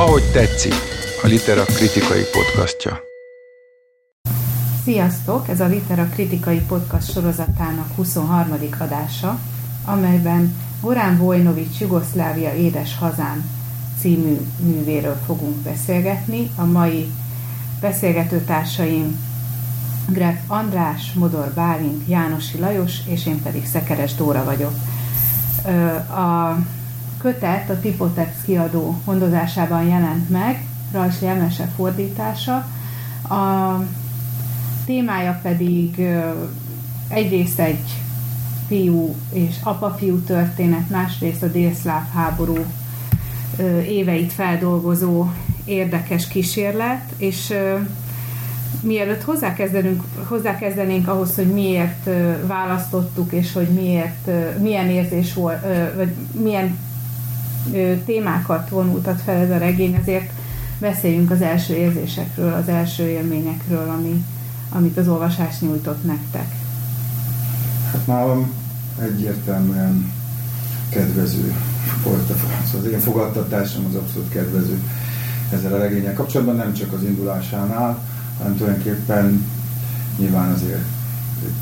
Ahogy tetszik, a Litera kritikai podcastja. Sziasztok! Ez a Litera kritikai podcast sorozatának 23. adása, amelyben Gorán Vojnovics Jugoszlávia édes hazán című művéről fogunk beszélgetni. A mai beszélgetőtársaim Gref András, Modor Bálint, Jánosi Lajos, és én pedig Szekeres Dóra vagyok. A kötet a Tipotex kiadó gondozásában jelent meg, Rajsli Emese fordítása. A témája pedig egyrészt egy fiú és apa-fiú történet, másrészt a délszláv háború éveit feldolgozó érdekes kísérlet, és mielőtt hozzákezdenünk, hozzákezdenénk ahhoz, hogy miért választottuk, és hogy miért, milyen érzés volt, vagy milyen témákat vonultat fel ez a regény, azért beszéljünk az első érzésekről, az első élményekről, ami, amit az olvasás nyújtott nektek. Hát nálam egyértelműen kedvező volt az én fogadtatásom az abszolút kedvező ezzel a regényel kapcsolatban, nem csak az indulásánál, hanem tulajdonképpen nyilván azért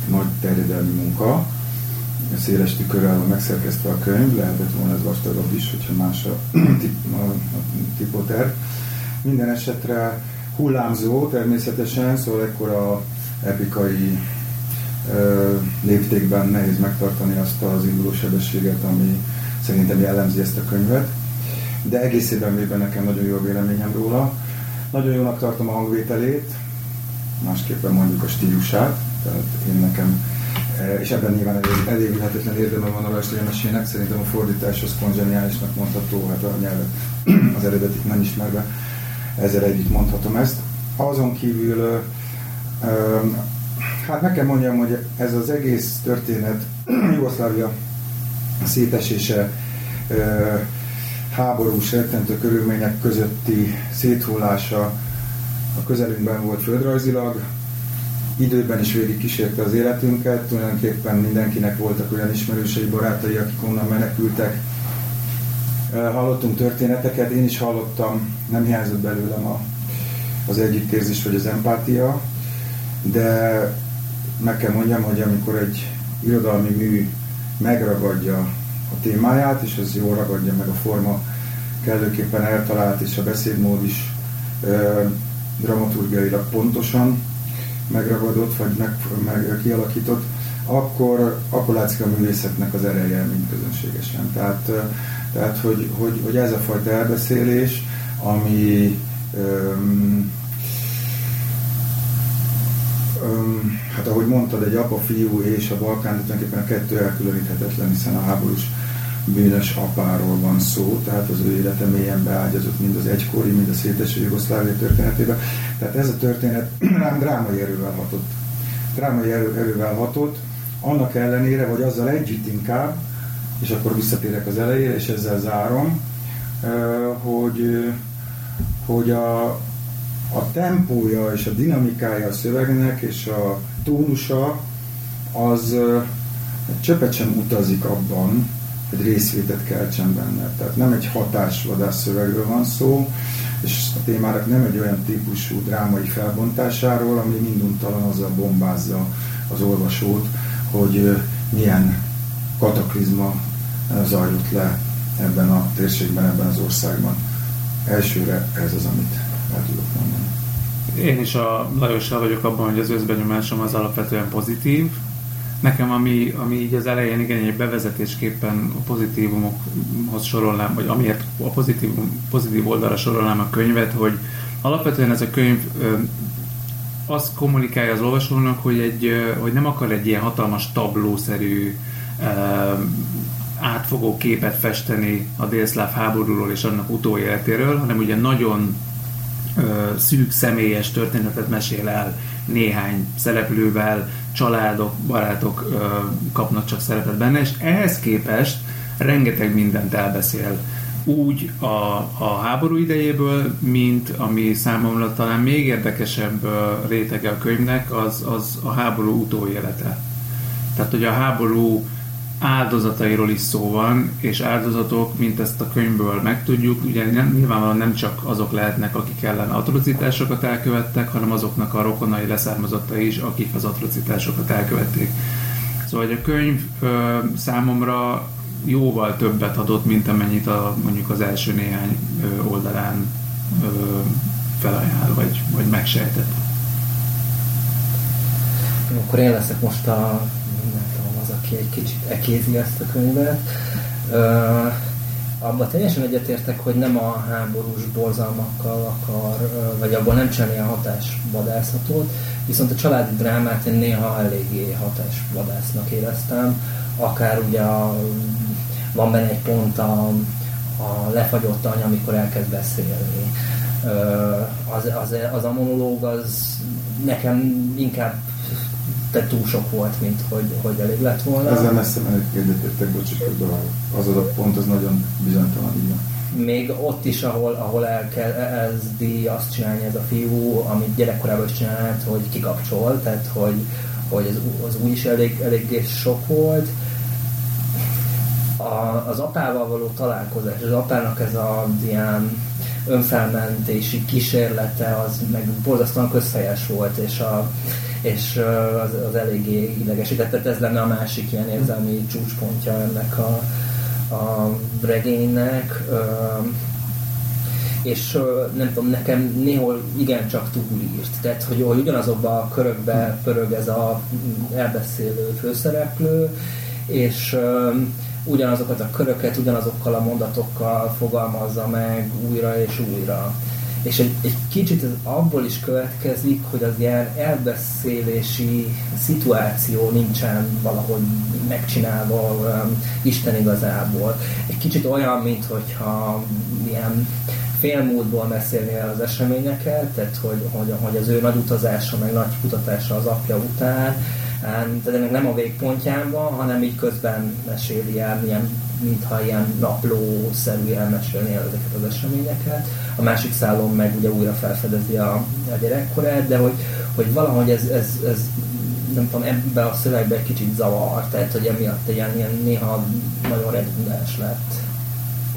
nagy terjedelmi munka, széles tükörrel megszerkesztve a könyv, lehetett volna ez vastagabb is, hogyha más a, a, a tipoter. Minden esetre hullámzó természetesen, szóval ekkora epikai ö, léptékben nehéz megtartani azt az induló sebességet, ami szerintem jellemzi ezt a könyvet. De egészében véve nekem nagyon jó a véleményem róla. Nagyon jónak tartom a hangvételét, másképpen mondjuk a stílusát, tehát én nekem és ebben nyilván elévülhetetlen érdeme van a Wesley szerintem a fordítás az kongeniálisnak mondható, hát a nyelvet az eredetit nem ismerve, ezzel együtt mondhatom ezt. Azon kívül, hát meg kell mondjam, hogy ez az egész történet, Jugoszlávia szétesése, háborús, rettentő körülmények közötti széthullása a közelünkben volt földrajzilag, időben is végig kísérte az életünket, tulajdonképpen mindenkinek voltak olyan ismerősei, barátai, akik onnan menekültek. Hallottunk történeteket, én is hallottam, nem hiányzott belőlem a, az együttérzés vagy az empátia, de meg kell mondjam, hogy amikor egy irodalmi mű megragadja a témáját, és az jól ragadja meg a forma kellőképpen eltalált, és a beszédmód is dramaturgiailag pontosan, megragadott, vagy meg, meg kialakított, akkor, akkor látszik a művészetnek az ereje, mint közönségesen. Tehát, tehát hogy, hogy, hogy ez a fajta elbeszélés, ami öm, öm, hát ahogy mondtad, egy apa, fiú és a Balkán, tulajdonképpen a kettő elkülöníthetetlen, hiszen a háborús bűnös apáról van szó, tehát az ő élete mélyen beágyazott mind az egykori, mind a széteső Jugoszlávia történetében. Tehát ez a történet rám drámai erővel hatott. Drámai erő, erővel hatott, annak ellenére, vagy azzal együtt inkább, és akkor visszatérek az elejére, és ezzel zárom, hogy, hogy a, a tempója és a dinamikája a szövegnek, és a tónusa az csöpet sem utazik abban, hogy részvétet keltsen benne. Tehát nem egy hatásvadász szövegről van szó, és a témának nem egy olyan típusú drámai felbontásáról, ami minduntalan azzal bombázza az olvasót, hogy milyen kataklizma zajlott le ebben a térségben, ebben az országban. Elsőre ez az, amit el tudok mondani. Én is a Lajossal vagyok abban, hogy az összbenyomásom az alapvetően pozitív, Nekem, ami, ami így az elején igen, egy bevezetésképpen a pozitívumokhoz sorolnám, vagy amiért a pozitív, pozitív oldalra sorolnám a könyvet, hogy alapvetően ez a könyv azt kommunikálja az olvasónak, hogy, egy, hogy nem akar egy ilyen hatalmas tablószerű átfogó képet festeni a délszláv háborúról és annak utóéletéről, hanem ugye nagyon szűk személyes történetet mesél el néhány szereplővel, családok, barátok kapnak csak szerepet benne, és ehhez képest rengeteg mindent elbeszél úgy a, a háború idejéből, mint ami számomra talán még érdekesebb rétege a könyvnek, az, az a háború utóélete. Tehát, hogy a háború áldozatairól is szó van, és áldozatok, mint ezt a könyvből megtudjuk, ugye nem, nyilvánvalóan nem csak azok lehetnek, akik ellen atrocitásokat elkövettek, hanem azoknak a rokonai leszármazottai is, akik az atrocitásokat elkövették. Szóval hogy a könyv ö, számomra jóval többet adott, mint amennyit a, mondjuk az első néhány ö, oldalán ö, felajánl, vagy, vagy megsejtett. Akkor én leszek most a, aki egy kicsit ekézi ezt a könyvet. Uh, abban teljesen egyetértek, hogy nem a háborús borzalmakkal akar, vagy abban nem csinálni a hatásvadászatot, viszont a családi drámát én néha eléggé hatásvadásznak éreztem, akár ugye a, van benne egy pont a, a lefagyott anya, amikor elkezd beszélni. Az, az, az a monológ az nekem inkább te túl sok volt, mint hogy, hogy elég lett volna. Ezzel messze menők egyetértek, bocs, hogy Az az a pont, az nagyon bizonytalan így van. Még ott is, ahol, ahol elkezdi azt csinálni ez a fiú, amit gyerekkorában is csinált, hogy kikapcsol, tehát hogy, hogy az, az új is elég, eléggé sok volt. A, az apával való találkozás, az apának ez a ilyen önfelmentési kísérlete, az meg borzasztóan közfejes volt, és a, és az, az eléggé idegesített. Tehát ez lenne a másik ilyen érzelmi csúcspontja ennek a, a regénynek. És nem tudom, nekem néhol igencsak túlírt. Tehát, hogy, hogy ugyanazokban a körökbe pörög ez a elbeszélő főszereplő, és ugyanazokat a köröket, ugyanazokkal a mondatokkal fogalmazza meg újra és újra és egy, egy kicsit ez abból is következik, hogy az ilyen elbeszélési szituáció nincsen valahogy megcsinálva um, Isten igazából. Egy kicsit olyan, mint hogyha ilyen félmúltból mesélnél az eseményeket, tehát hogy, hogy, hogy az ő nagy utazása, meg nagy kutatása az apja után, de meg nem a végpontján van, hanem így közben meséli el, ilyen, mintha ilyen naplószerű elmesélni el ezeket az eseményeket. A másik szálon meg ugye újra felfedezi a, a gyerekkorát, de hogy, hogy valahogy ez, ez, ez nem tudom, ebbe a szövegbe egy kicsit zavar, tehát hogy emiatt ilyen, ilyen néha nagyon redundáns lett.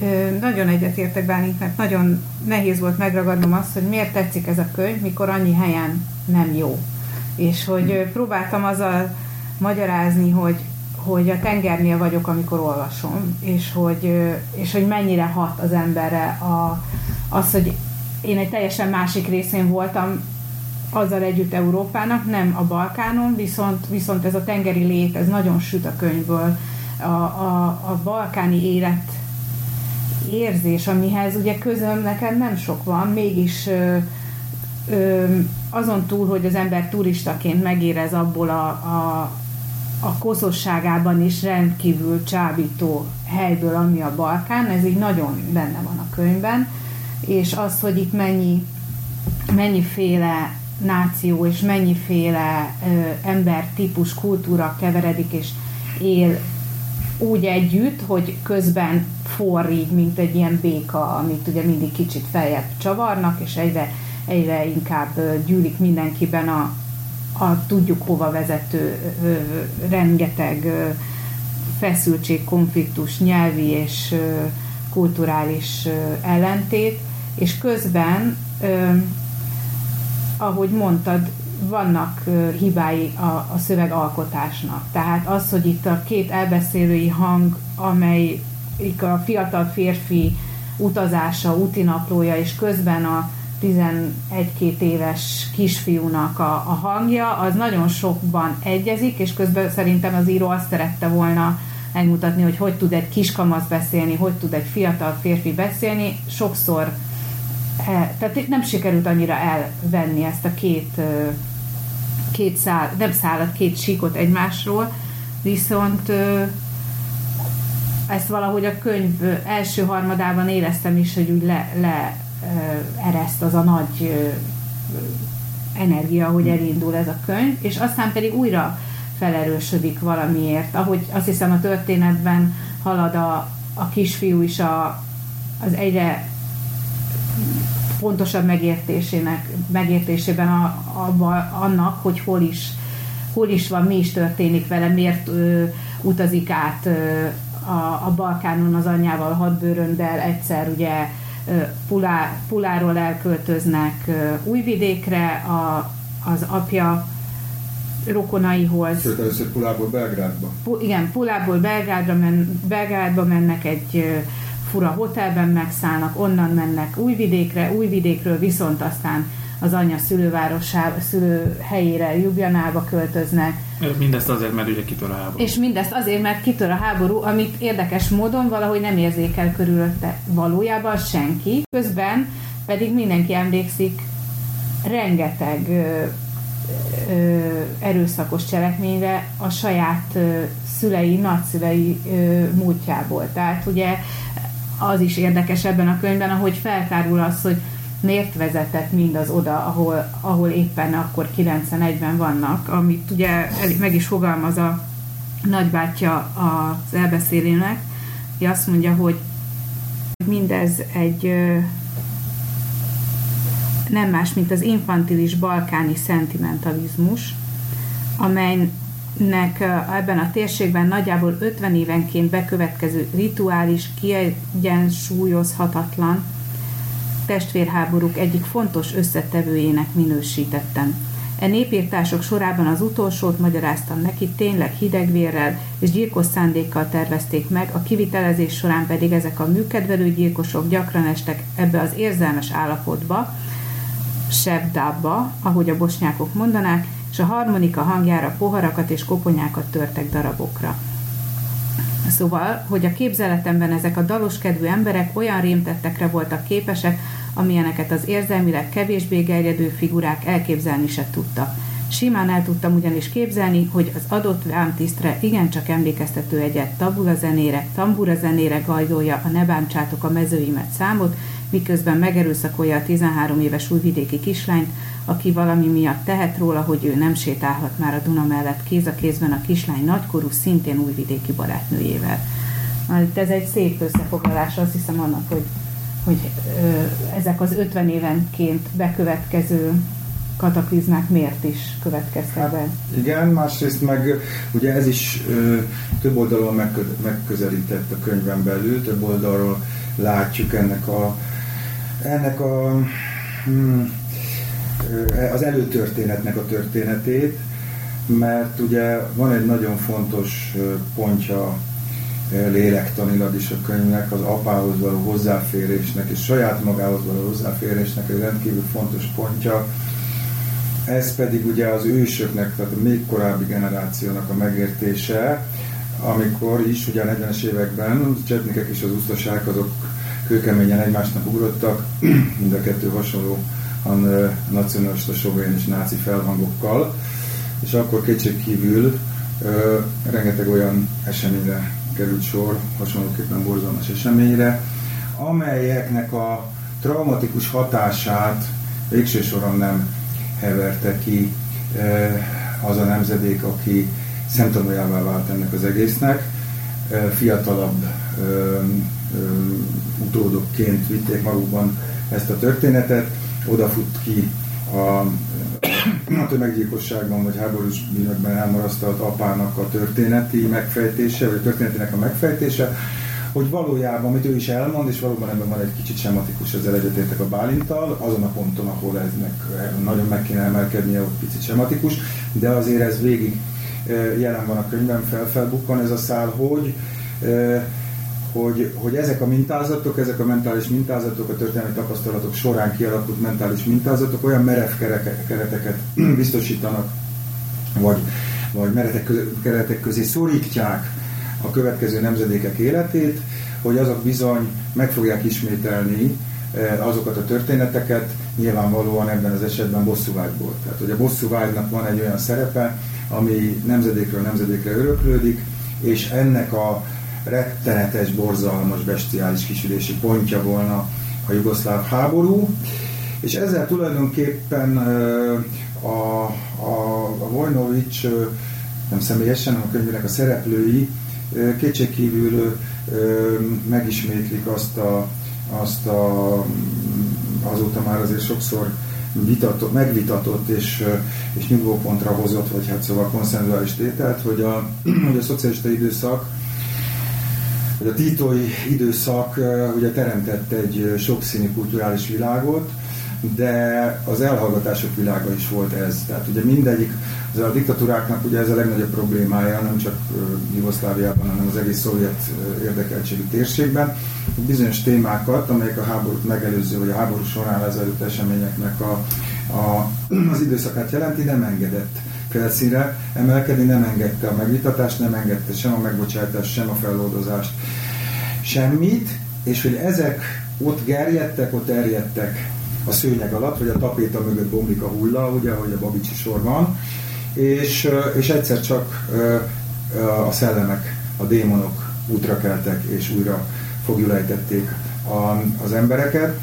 Ö, nagyon egyetértek mert nagyon nehéz volt megragadnom azt, hogy miért tetszik ez a könyv, mikor annyi helyen nem jó és hogy próbáltam azzal magyarázni, hogy, hogy a tengernél vagyok, amikor olvasom, és hogy, és hogy mennyire hat az emberre a, az, hogy én egy teljesen másik részén voltam azzal együtt Európának, nem a Balkánon, viszont, viszont ez a tengeri lét, ez nagyon süt a könyvből. A, a, a balkáni élet érzés, amihez ugye közöm nekem nem sok van, mégis ö, ö, azon túl, hogy az ember turistaként megérez abból a, a, a koszosságában is rendkívül csábító helyből, ami a Balkán, ez így nagyon benne van a könyvben, és az, hogy itt mennyi, mennyiféle náció és mennyiféle ö, embertípus, kultúra keveredik és él úgy együtt, hogy közben forrig, mint egy ilyen béka, amit ugye mindig kicsit feljebb csavarnak, és egyre egyre inkább gyűlik mindenkiben a, a tudjuk hova vezető rengeteg feszültség, konfliktus, nyelvi és kulturális ellentét, és közben, ahogy mondtad, vannak hibái a, a szövegalkotásnak. Tehát az, hogy itt a két elbeszélői hang, amely a fiatal férfi utazása, útinaplója, és közben a 11-2 éves kisfiúnak a, a hangja, az nagyon sokban egyezik, és közben szerintem az író azt szerette volna megmutatni, hogy hogy tud egy kiskamasz beszélni, hogy tud egy fiatal férfi beszélni. Sokszor, e, tehát nem sikerült annyira elvenni ezt a két, két szál, nem szállat, két síkot egymásról, viszont ezt valahogy a könyv első harmadában éreztem is, hogy úgy le, le ereszt az a nagy energia, hogy elindul ez a könyv, és aztán pedig újra felerősödik valamiért. Ahogy azt hiszem a történetben halad a, a kisfiú is a, az egyre pontosabb megértésének, megértésében a, a, annak, hogy hol is, hol is van, mi is történik vele, miért ö, utazik át a, a Balkánon az anyjával hadbőröndel, egyszer ugye Pulá, Puláról elköltöznek Újvidékre, a, az apja rokonaihoz. Sőt, először Pulából Belgrádba. Pu, igen, Pulából Belgrádra men, Belgrádba mennek egy fura hotelben megszállnak, onnan mennek Újvidékre, Újvidékről viszont aztán az anya szülővárosába, szülő helyére, Ljubljanába költöznek. Mindezt azért, mert ugye kitör a háború. És mindezt azért, mert kitör a háború, amit érdekes módon valahogy nem érzékel körülötte valójában senki. Közben pedig mindenki emlékszik rengeteg ö, ö, erőszakos cselekményre a saját ö, szülei, nagyszülei ö, múltjából. Tehát ugye az is érdekes ebben a könyvben, ahogy feltárul az, hogy miért vezetett mindaz oda, ahol, ahol éppen akkor 91-ben vannak, amit ugye meg is fogalmaz a nagybátyja az elbeszélének, hogy azt mondja, hogy mindez egy nem más, mint az infantilis balkáni szentimentalizmus, amelynek ebben a térségben nagyjából 50 évenként bekövetkező rituális, kiegyensúlyozhatatlan testvérháborúk egyik fontos összetevőjének minősítettem. E népírtások sorában az utolsót magyaráztam neki, tényleg hidegvérrel és gyilkos szándékkal tervezték meg, a kivitelezés során pedig ezek a műkedvelő gyilkosok gyakran estek ebbe az érzelmes állapotba, sebdábba, ahogy a bosnyákok mondanák, és a harmonika hangjára poharakat és koponyákat törtek darabokra. Szóval, hogy a képzeletemben ezek a daloskedvű emberek olyan rémtettekre voltak képesek, amilyeneket az érzelmileg kevésbé gerjedő figurák elképzelni se tudta. Simán el tudtam ugyanis képzelni, hogy az adott vámtisztre igencsak emlékeztető egyet tabula zenére, tambura zenére gajolja a Ne bántsátok a mezőimet számot, miközben megerőszakolja a 13 éves újvidéki kislányt, aki valami miatt tehet róla, hogy ő nem sétálhat már a Duna mellett kéz a kézben a kislány nagykorú, szintén újvidéki barátnőjével. Ez egy szép összefoglalás, azt hiszem annak, hogy, hogy ö, ezek az 50 évenként bekövetkező kataklizmák miért is következtek be. Hát, igen, másrészt meg ugye ez is ö, több oldalon megközelített a könyvben belül, több oldalról látjuk ennek a ennek a hmm, az előtörténetnek a történetét, mert ugye van egy nagyon fontos pontja lélektanilag is a könyvnek, az apához való hozzáférésnek és saját magához való hozzáférésnek egy rendkívül fontos pontja. Ez pedig ugye az ősöknek, tehát a még korábbi generációnak a megértése, amikor is ugye a 40-es években csetnikek és az usztasák azok kőkeményen egymásnak ugrottak, mind a kettő hasonló nacionalista, sovén és náci felhangokkal, és akkor kétségkívül rengeteg olyan eseményre került sor, hasonlóképpen borzalmas eseményre, amelyeknek a traumatikus hatását végső soron nem heverte ki az a nemzedék, aki szemtanújává vált ennek az egésznek. Fiatalabb utódokként vitték magukban ezt a történetet, odafut ki a, a tömeggyilkosságban vagy háborús bűnökben elmarasztalt apának a történeti megfejtése, vagy a történetének a megfejtése, hogy valójában, amit ő is elmond, és valóban ebben van egy kicsit sematikus, ezzel egyetértek a Bálintal, azon a ponton, ahol eznek nagyon meg kéne emelkednie, ott picit sematikus, de azért ez végig jelen van a könyvben, felfelbukkan ez a szál, hogy hogy, hogy ezek a mintázatok, ezek a mentális mintázatok, a történelmi tapasztalatok során kialakult mentális mintázatok olyan merev kereteket biztosítanak, vagy, vagy meretek közé, keretek közé szorítják a következő nemzedékek életét, hogy azok bizony meg fogják ismételni eh, azokat a történeteket, nyilvánvalóan ebben az esetben bosszúvágyból. Tehát, hogy a bosszúvágynak van egy olyan szerepe, ami nemzedékről nemzedékre öröklődik, és ennek a rettenetes, borzalmas, bestiális kisülési pontja volna a jugoszláv háború, és ezzel tulajdonképpen a, a, a Vojnovics nem személyesen, hanem a könyvének a szereplői kétségkívül megismétlik azt a, azt a azóta már azért sokszor vitatott, megvitatott és, és nyugvópontra hozott, vagy hát szóval konszenzuális tételt, hogy a, hogy a szocialista időszak, hogy a títói időszak ugye teremtett egy sokszínű kulturális világot, de az elhallgatások világa is volt ez. Tehát ugye mindegyik, az a diktatúráknak ugye ez a legnagyobb problémája, nem csak Jugoszláviában, hanem az egész szovjet érdekeltségű térségben. Bizonyos témákat, amelyek a háborút megelőző, vagy a háború során lezajlott eseményeknek a, a, az időszakát jelenti, nem engedett felszínre emelkedni, nem engedte a megvitatást, nem engedte sem a megbocsátást, sem a feloldozást, semmit, és hogy ezek ott gerjedtek, ott erjedtek a szőnyeg alatt, vagy a tapéta mögött bomlik a hulla, ugye, ahogy a babicsi sor van, és, és egyszer csak a szellemek, a démonok útra keltek, és újra fogjulejtették az embereket.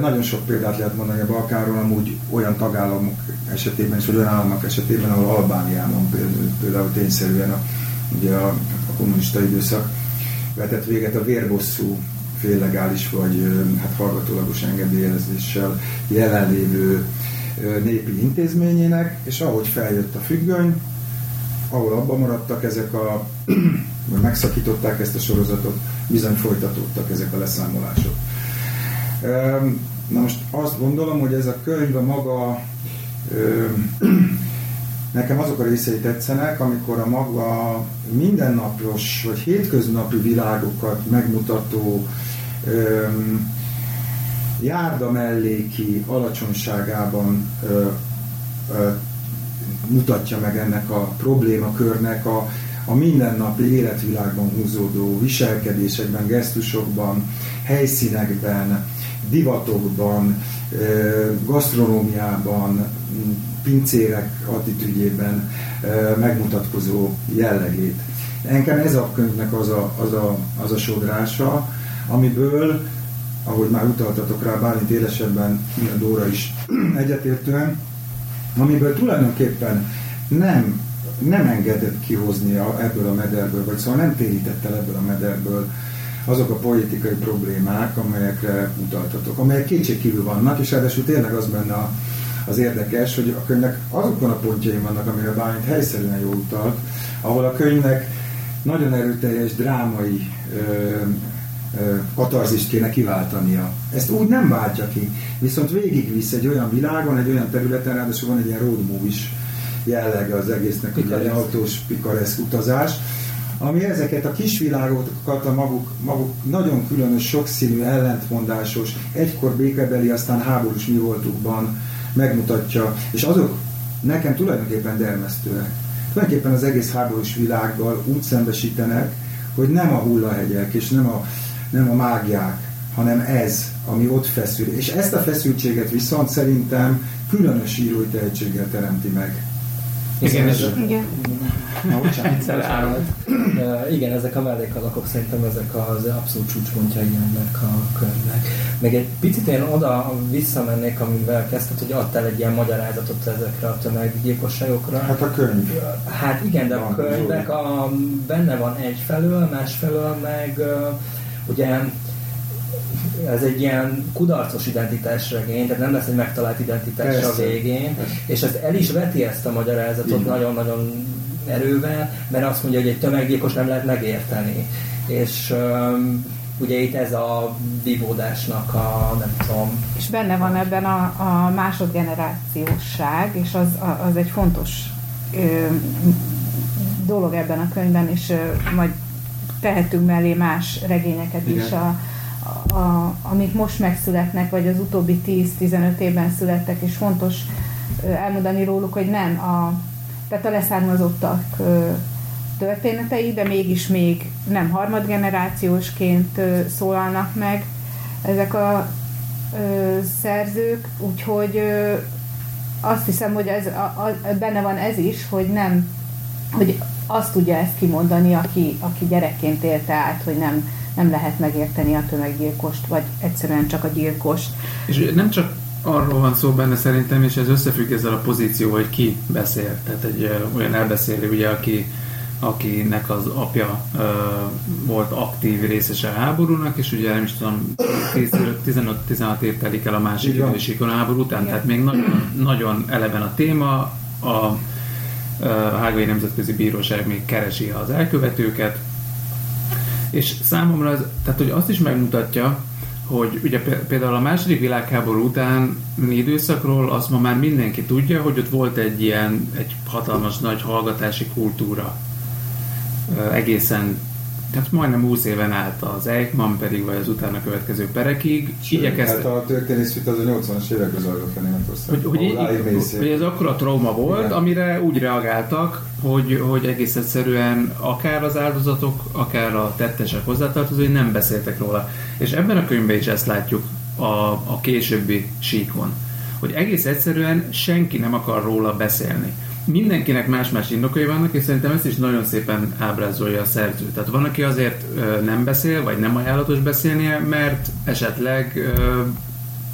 Nagyon sok példát lehet mondani a Balkánról, amúgy olyan tagállamok esetében, és olyan államok esetében, ahol Albániában például, például tényszerűen a, ugye a, a kommunista időszak vetett véget a vérbosszú féllegális vagy hát hallgatólagos engedélyezéssel jelenlévő népi intézményének, és ahogy feljött a függöny, ahol abba maradtak ezek a, vagy megszakították ezt a sorozatot, bizony folytatódtak ezek a leszámolások. Na most azt gondolom, hogy ez a könyv a maga nekem azok a részei tetszenek, amikor a maga mindennapos vagy hétköznapi világokat megmutató járda melléki alacsonyságában ö, ö, mutatja meg ennek a problémakörnek a, a mindennapi életvilágban húzódó viselkedésekben, gesztusokban, helyszínekben, divatokban, gasztronómiában, pincérek attitűdjében megmutatkozó jellegét. Engem ez a könyvnek az a, az a, az a sodrása, amiből, ahogy már utaltatok rá, Bálint élesebben, a Dóra is egyetértően, amiből tulajdonképpen nem, nem engedett kihozni ebből a mederből, vagy szóval nem térített el ebből a mederből azok a politikai problémák, amelyekre utaltatok, amelyek kétségkívül vannak, és ráadásul tényleg az benne a, az érdekes, hogy a könyvnek azokon a pontjai vannak, amire Bálint helyszerűen jól utalt, ahol a könyvnek nagyon erőteljes drámai ö, katarzist kéne kiváltania. Ezt úgy nem váltja ki, viszont végigvisz egy olyan világon, egy olyan területen, ráadásul van egy ilyen road movie is jellege az egésznek, egy autós pikareszk utazás, ami ezeket a kisvilágokat a maguk, maguk nagyon különös, sokszínű, ellentmondásos, egykor békebeli, aztán háborús mi voltukban megmutatja, és azok nekem tulajdonképpen dermesztőek. Tulajdonképpen az egész háborús világgal úgy szembesítenek, hogy nem a hullahegyek, és nem a nem a mágiák, hanem ez, ami ott feszül. És ezt a feszültséget viszont szerintem különös írói tehetséggel teremti meg. Igen, ez, Igen. Na, bocsánat, Uh, igen, ezek a mellékalakok szerintem ezek az abszolút csúcspontjai ennek a könyvnek. Meg egy picit én oda visszamennék, amivel kezdted, hogy adtál egy ilyen magyarázatot ezekre a tömeggyilkosságokra. Hát a könyv. Hát igen, de a Van, könyvnek a, benne van egyfelől, másfelől meg ugye ez egy ilyen kudarcos identitás regény, tehát nem lesz egy megtalált identitás Persze. a végén, Persze. és ez el is veti ezt a magyarázatot Igen. nagyon-nagyon erővel, mert azt mondja, hogy egy tömeggyilkos nem lehet megérteni. És um, ugye itt ez a vívódásnak a, nem tudom, És benne van ebben a, a másodgenerációsság, és az, a- az egy fontos ö, dolog ebben a könyvben, és ö, majd tehetünk mellé más regényeket Igen. is, a, a, amik most megszületnek, vagy az utóbbi 10-15 évben születtek, és fontos elmondani róluk, hogy nem a, tehát a leszármazottak történetei, de mégis még nem harmadgenerációsként szólalnak meg ezek a szerzők, úgyhogy azt hiszem, hogy ez, a, a, benne van ez is, hogy nem, hogy azt tudja ezt kimondani, aki, aki gyerekként élte át, hogy nem, nem lehet megérteni a tömeggyilkost, vagy egyszerűen csak a gyilkost. És nem csak arról van szó benne szerintem, és ez összefügg ezzel a pozícióval, hogy ki beszél. Tehát egy olyan elbeszélő, ugye, aki akinek az apja ö, volt aktív részese a háborúnak, és ugye nem is tudom, 15-16 év telik el a másik idősíkon a háború után, Igen. tehát még nagyon, nagyon eleven a téma, a a Hágai Nemzetközi Bíróság még keresi az elkövetőket, és számomra ez, tehát hogy azt is megmutatja, hogy ugye például a második világháború után időszakról azt ma már mindenki tudja, hogy ott volt egy ilyen, egy hatalmas nagy hallgatási kultúra. Egészen tehát majdnem 20 éven át az Eichmann pedig, vagy az utána következő perekig. Sőt, igyekezte... Hát a történész vita az a 80-as években zajlott le Németországban. Hogy, hogy, hogy ez akkor a trauma volt, Igen. amire úgy reagáltak, hogy, hogy egész egyszerűen akár az áldozatok, akár a tettesek hozzátartozói nem beszéltek róla. És ebben a könyvben is ezt látjuk a, a későbbi síkon. Hogy egész egyszerűen senki nem akar róla beszélni mindenkinek más-más indokai vannak, és szerintem ezt is nagyon szépen ábrázolja a szerző. Tehát van, aki azért nem beszél, vagy nem ajánlatos beszélnie, mert esetleg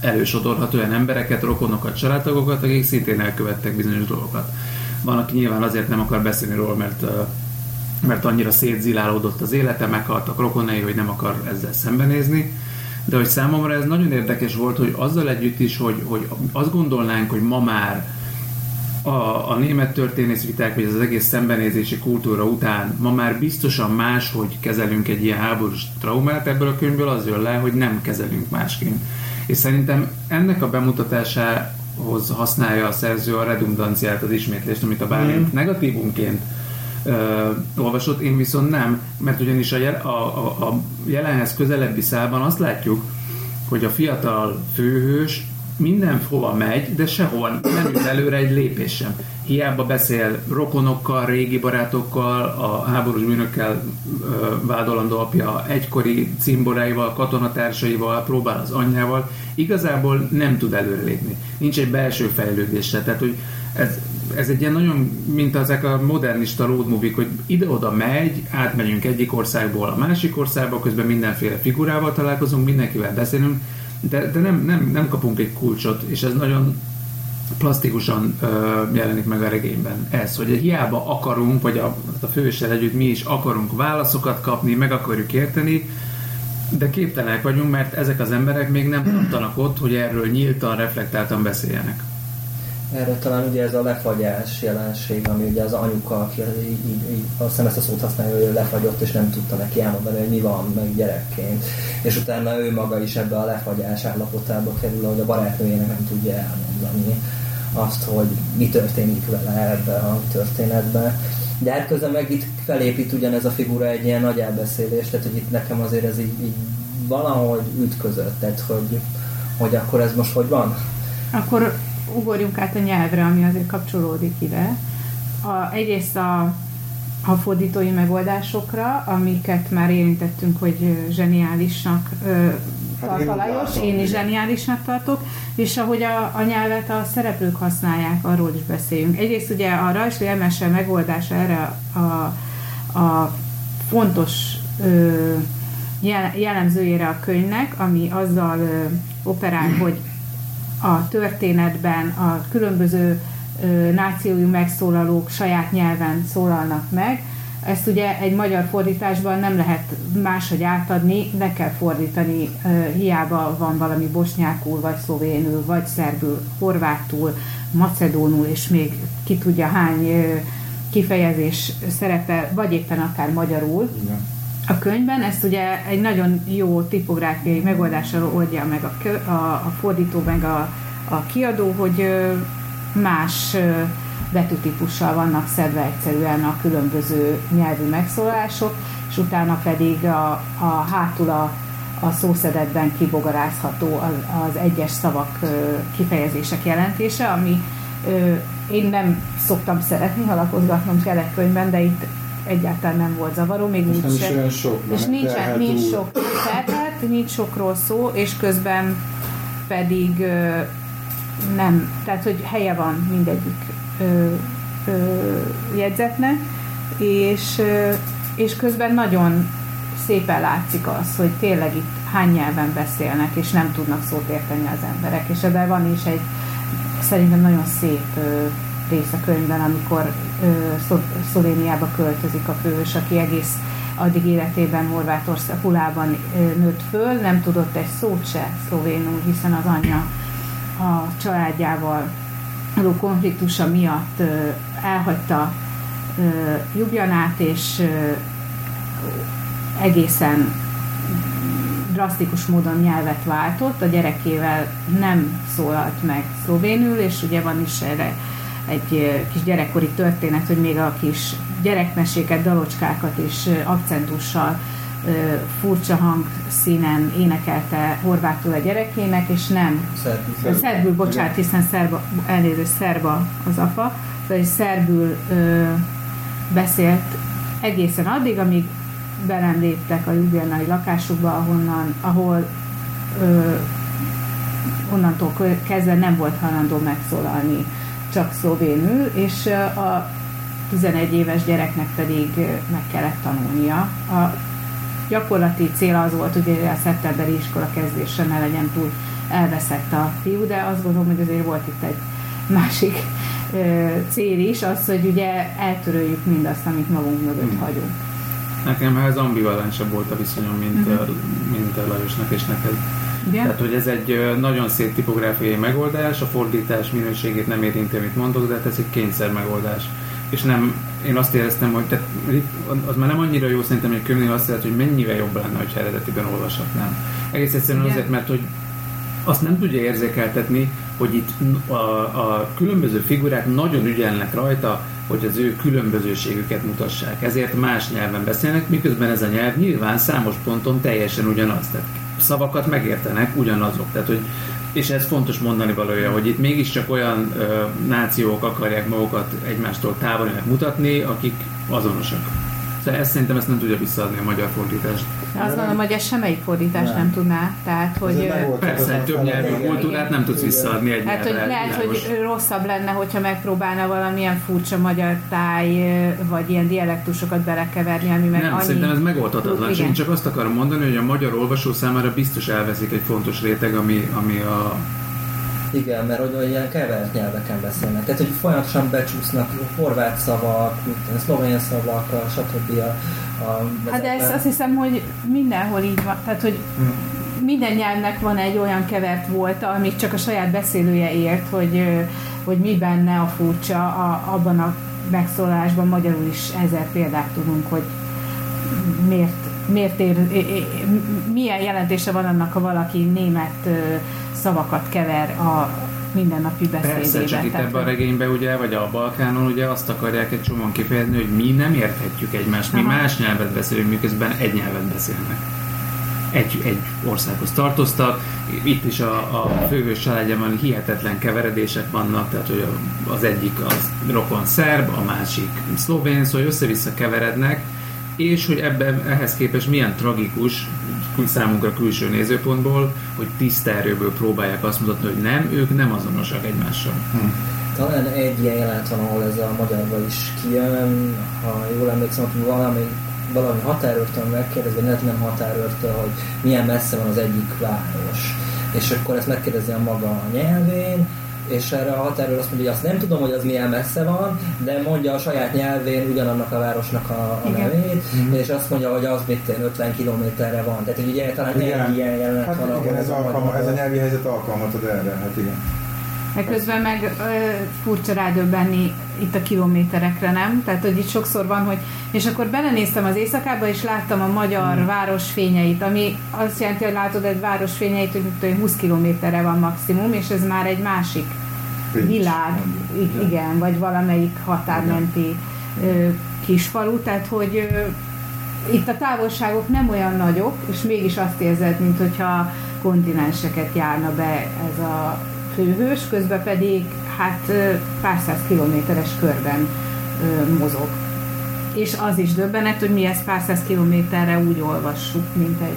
elősodorhat olyan embereket, rokonokat, családtagokat, akik szintén elkövettek bizonyos dolgokat. Van, aki nyilván azért nem akar beszélni róla, mert mert annyira szétzilálódott az élete, meghaltak rokonai, hogy nem akar ezzel szembenézni. De hogy számomra ez nagyon érdekes volt, hogy azzal együtt is, hogy, hogy azt gondolnánk, hogy ma már a, a német viták, vagy az egész szembenézési kultúra után ma már biztosan más, hogy kezelünk egy ilyen háborús traumát ebből a könyvből, az jön le, hogy nem kezelünk másként. És szerintem ennek a bemutatásához használja a szerző a redundanciát, az ismétlést, amit a Bálint mm. negatívunként ö, olvasott, én viszont nem, mert ugyanis a, jel, a, a, a jelenhez közelebbi szában azt látjuk, hogy a fiatal főhős mindenhova megy, de sehova nem jut előre egy lépés sem. Hiába beszél rokonokkal, régi barátokkal, a háborús bűnökkel vádolandó apja egykori cimboráival, katonatársaival, próbál az anyjával, igazából nem tud előrelépni. Nincs egy belső fejlődése. Tehát, hogy ez, ez egy ilyen nagyon, mint ezek a modernista road movie hogy ide-oda megy, átmegyünk egyik országból a másik országba, közben mindenféle figurával találkozunk, mindenkivel beszélünk, de, de nem, nem, nem kapunk egy kulcsot, és ez nagyon plastikusan ö, jelenik meg a regényben. Ez, hogy hiába akarunk, vagy a, a főssel együtt mi is akarunk válaszokat kapni, meg akarjuk érteni, de képtelenek vagyunk, mert ezek az emberek még nem tartanak ott, hogy erről nyíltan, reflektáltan beszéljenek. Erre talán ugye ez a lefagyás jelenség, ami ugye az anyuka, aki így, így, így azt hiszem ezt a szót használja, hogy ő lefagyott, és nem tudta neki elmondani, hogy mi van, meg gyerekként. És utána ő maga is ebbe a lefagyás állapotába kerül, hogy a barátnőjének nem tudja elmondani azt, hogy mi történik vele ebbe a történetben. De hát közben meg itt felépít ugyanez a figura egy ilyen nagy elbeszélés, tehát hogy itt nekem azért ez így, így valahogy ütközött, tehát hogy, hogy akkor ez most hogy van? Akkor ugorjunk át a nyelvre, ami azért kapcsolódik ide. A, egyrészt a, a fordítói megoldásokra, amiket már érintettünk, hogy zseniálisnak hát tart a Lajos, én is zseniálisnak tartok, és ahogy a, a nyelvet a szereplők használják, arról is beszéljünk. Egyrészt ugye a rajzsli emese megoldása erre a, a fontos ö, jellemzőjére a könyvnek, ami azzal ö, operál, hogy a történetben a különböző nációjú megszólalók saját nyelven szólalnak meg. Ezt ugye egy magyar fordításban nem lehet máshogy átadni, le kell fordítani, hiába van valami bosnyákul, vagy szlovénül, vagy szerbül, horvátul, macedónul, és még ki tudja hány kifejezés szerepel, vagy éppen akár magyarul. Igen a könyvben. Ezt ugye egy nagyon jó tipográfiai megoldással oldja meg a, a, a fordító, meg a, a kiadó, hogy más betűtípussal vannak szedve egyszerűen a különböző nyelvű megszólások, és utána pedig a, a hátul a, a szószedetben kibogarázható az, az egyes szavak kifejezések jelentése, ami én nem szoktam szeretni, halakozgatnom kellett könyvben, de itt egyáltalán nem volt zavaró, még úgy nem sok, és nincs, nincs sok terhet, nincs sokról szó, és közben pedig ö, nem, tehát hogy helye van mindegyik ö, ö, jegyzetnek, és, ö, és közben nagyon szépen látszik az, hogy tényleg itt hány nyelven beszélnek, és nem tudnak szót érteni az emberek, és ebben van is egy szerintem nagyon szép ö, rész a könyvben, amikor Szlovéniába költözik a főhős, aki egész addig életében Horvátország Hulában nőtt föl, nem tudott egy szót se szlovénul, hiszen az anyja a családjával való konfliktusa miatt elhagyta Jubjanát, és egészen drasztikus módon nyelvet váltott, a gyerekével nem szólalt meg szlovénül, és ugye van is erre egy kis gyerekkori történet, hogy még a kis gyerekmeséket, dalocskákat is akcentussal furcsa hangszínen énekelte horvátul a gyerekének, és nem szerbül, szerbül bocsánat, hiszen szerba, elnézést, szerba az apa, szóval szerbül ö, beszélt egészen addig, amíg belem léptek a jubilanai lakásukba, ahonnan, ahol ö, onnantól kezdve nem volt hajlandó megszólalni csak szlovénül, és a 11 éves gyereknek pedig meg kellett tanulnia. A gyakorlati cél az volt, hogy a szeptemberi iskola kezdésre ne legyen túl elveszett a fiú, de azt gondolom, hogy azért volt itt egy másik cél is, az, hogy ugye eltöröljük mindazt, amit magunk mögött hmm. hagyunk. Nekem ez ambivalensebb volt a viszonyom, mint, uh-huh. mint a Lajosnak és neked. Igen. Tehát, hogy ez egy nagyon szép tipográfiai megoldás, a fordítás minőségét nem érinti, amit mondok, de hát ez egy kényszer megoldás. És nem, én azt éreztem, hogy tehát, az már nem annyira jó szerintem, hogy könyvnél azt jelenti, hogy mennyivel jobb lenne, hogy eredetiben olvashatnám. Egész egyszerűen Igen. azért, mert hogy azt nem tudja érzékeltetni, hogy itt a, a különböző figurák nagyon ügyelnek rajta, hogy az ő különbözőségüket mutassák. Ezért más nyelven beszélnek, miközben ez a nyelv nyilván számos ponton teljesen ugyanaz. Tehát szavakat megértenek ugyanazok. Tehát, hogy, és ez fontos mondani valója, hogy itt mégiscsak olyan ö, nációk akarják magukat egymástól távolinak mutatni, akik azonosak. Szóval ezt szerintem ezt nem tudja visszaadni a magyar fordítást. Azt gondolom, hogy ez semmelyik fordítás nem, nem tudná. Tehát, hogy... Persze, egy több nyelvű kultúrát nem tudsz visszaadni egy hát, hogy lehet, hogy rosszabb lenne, hogyha megpróbálna valamilyen furcsa magyar táj, vagy ilyen dialektusokat belekeverni, ami meg Nem, annyi... szerintem ez megoldhatatlan. Én csak azt akarom mondani, hogy a magyar olvasó számára biztos elveszik egy fontos réteg, ami, ami a igen, mert hogy ilyen kevert nyelveken beszélnek. Tehát, hogy folyamatosan becsúsznak horvát szavak, szlovén szavak, stb. A, a hát de ezt azt hiszem, hogy mindenhol így van. Tehát, hogy hmm. minden nyelvnek van egy olyan kevert volt, amit csak a saját beszélője ért, hogy, hogy mi benne a furcsa a, abban a megszólalásban. Magyarul is ezer példát tudunk, hogy miért miért ér, milyen jelentése van annak, ha valaki német szavakat kever a mindennapi beszédében. Persze, csak itt ebben a regényben ugye, vagy a Balkánon ugye azt akarják egy csomóan kifejezni, hogy mi nem érthetjük egymást, mi Aha. más nyelvet beszélünk, miközben egy nyelvet beszélnek. Egy, egy országhoz tartoztak, itt is a, a főhős családjában hihetetlen keveredések vannak, tehát hogy az egyik az rokon szerb, a másik szlovén, szóval össze-vissza keverednek, és hogy ebben ehhez képest milyen tragikus számunkra külső nézőpontból, hogy tiszta erőből próbálják azt mutatni, hogy nem, ők nem azonosak egymással. Hm. Talán egy ilyen jelenet van, ahol ez a magyarban is kijön, ha jól emlékszem, hogy valami, valami határőrtől megkérdezi, vagy nem határőrtől, hogy milyen messze van az egyik város. És akkor ezt megkérdezi a maga nyelvén, és erre a határőr azt mondja, hogy azt nem tudom, hogy az milyen messze van, de mondja a saját nyelvén ugyanannak a városnak a, a nevét, mm-hmm. és azt mondja, hogy az mit 50 kilométerre van. Tehát hogy ugye talán igen. egy ilyen jelenet hát van. Igen, ez, alkalma, ez a nyelvi helyzet alkalmatod erre, hát igen. Meg közben meg ö, furcsa rádöbbenni itt a kilométerekre, nem? Tehát, hogy itt sokszor van, hogy... És akkor belenéztem az éjszakába, és láttam a magyar hmm. város fényeit, ami azt jelenti, hogy látod egy város fényeit, hogy, hogy 20 kilométerre van maximum, és ez már egy másik Pécs. világ, igen. igen, vagy valamelyik határmenti ö, kisfalu, tehát, hogy ö, itt a távolságok nem olyan nagyok, és mégis azt érzed, mintha kontinenseket járna be ez a főhős, közben pedig hát pár száz kilométeres körben mozog. És az is döbbenet, hogy mi ezt pár száz kilométerre úgy olvassuk, mint egy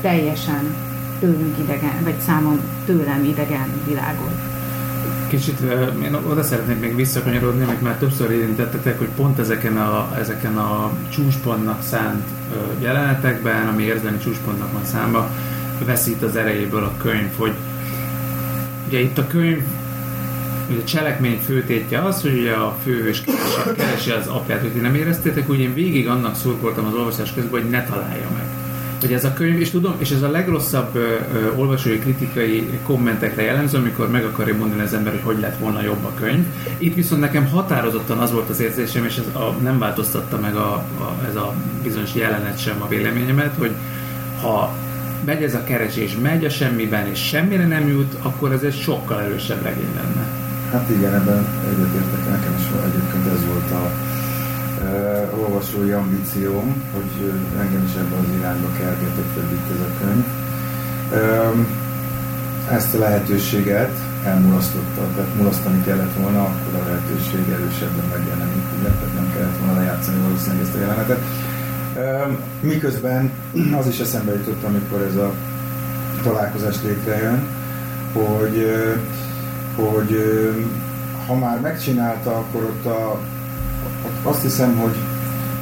teljesen tőlünk idegen, vagy számom tőlem idegen világot. Kicsit én oda szeretnék még visszakanyarodni, amit már többször érintettetek, hogy pont ezeken a, ezeken a csúcspontnak szánt jelenetekben, ami érzelmi csúcspontnak van számba, veszít az erejéből a könyv, hogy Ugye itt a könyv hogy a cselekmény főtétje az, hogy ugye a főhős keresi, keresi az apját, hogy nem éreztétek, úgy én végig annak szurkoltam az olvasás közben, hogy ne találja meg hogy ez a könyv, és tudom, és ez a legrosszabb ö, ö, olvasói kritikai kommentekre jellemző, amikor meg akarja mondani az ember, hogy hogy lett volna jobb a könyv. Itt viszont nekem határozottan az volt az érzésem, és ez a, nem változtatta meg a, a, ez a bizonyos jelenet sem a véleményemet, hogy ha megy ez a keresés, megy a semmiben, és semmire nem jut, akkor ez egy sokkal erősebb regény lenne. Hát igen, ebben egyetértek, nekem is egyébként ez volt a uh, olvasói ambícióm, hogy engem is ebben az irányba kergetett itt ez a könyv. Um, ezt a lehetőséget elmulasztotta, tehát mulasztani kellett volna, akkor a lehetőség erősebben megjelenik, ugye? tehát nem kellett volna lejátszani valószínűleg ezt a jelenetet. Miközben az is eszembe jutott, amikor ez a találkozás létrejön, hogy, hogy ha már megcsinálta, akkor ott a azt hiszem, hogy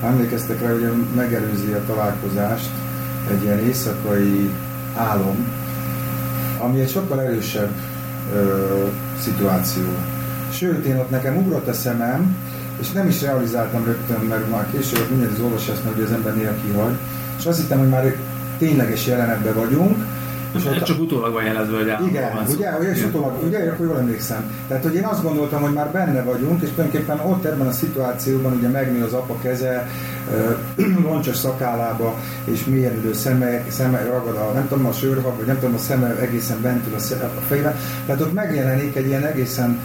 emlékeztek rá, hogy megelőzi a találkozást egy ilyen éjszakai álom, ami egy sokkal erősebb ö, szituáció. Sőt, én ott nekem ugrott a szemem, és nem is realizáltam rögtön, mert már később mindent az olvasás, hogy az ember néha kihagy, és azt hittem, hogy már tényleges jelenetben vagyunk, és ott, csak utólag van jelezve, hogy állam Igen, van ugye, ugye, és utólag, ugye, akkor jól emlékszem. Tehát, hogy én azt gondoltam, hogy már benne vagyunk, és tulajdonképpen ott ebben a szituációban ugye megnő az apa keze, loncsos szakállába, és mérülő szeme, szeme ragad a, nem tudom, a sörhab, vagy nem tudom, a szeme egészen bentül a, a fejbe. Tehát ott megjelenik egy ilyen egészen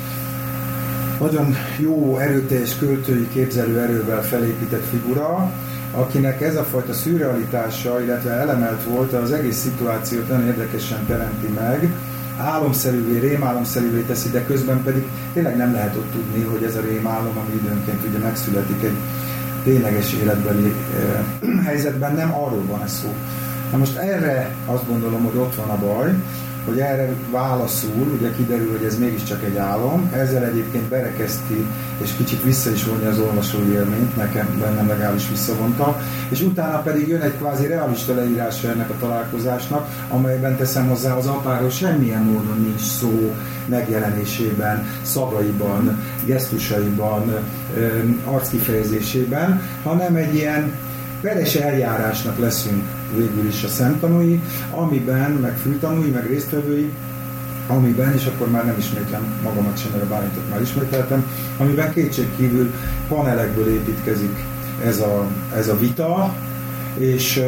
nagyon jó, erőteljes költői képzelő erővel felépített figura, akinek ez a fajta szürrealitása, illetve elemelt volt, az egész szituációt nagyon érdekesen teremti meg, álomszerűvé, rémálomszerűvé teszi, de közben pedig tényleg nem lehet ott tudni, hogy ez a rémálom, ami időnként ugye megszületik egy tényleges életbeli eh, helyzetben, nem arról van szó. Na most erre azt gondolom, hogy ott van a baj, hogy erre válaszul, ugye kiderül, hogy ez mégiscsak egy álom, ezzel egyébként berekezti, és kicsit vissza is vonja az olvasói élményt, nekem bennem legalábbis visszavonta, és utána pedig jön egy kvázi realista leírása ennek a találkozásnak, amelyben teszem hozzá az apáról semmilyen módon nincs szó megjelenésében, szavaiban, gesztusaiban, arckifejezésében, hanem egy ilyen peres eljárásnak leszünk végül is a szemtanúi, amiben, meg fültanúi, meg résztvevői, amiben, és akkor már nem ismétlem magamat sem, mert a bálintot már ismételtem, amiben kétségkívül panelekből építkezik ez a, ez a vita, és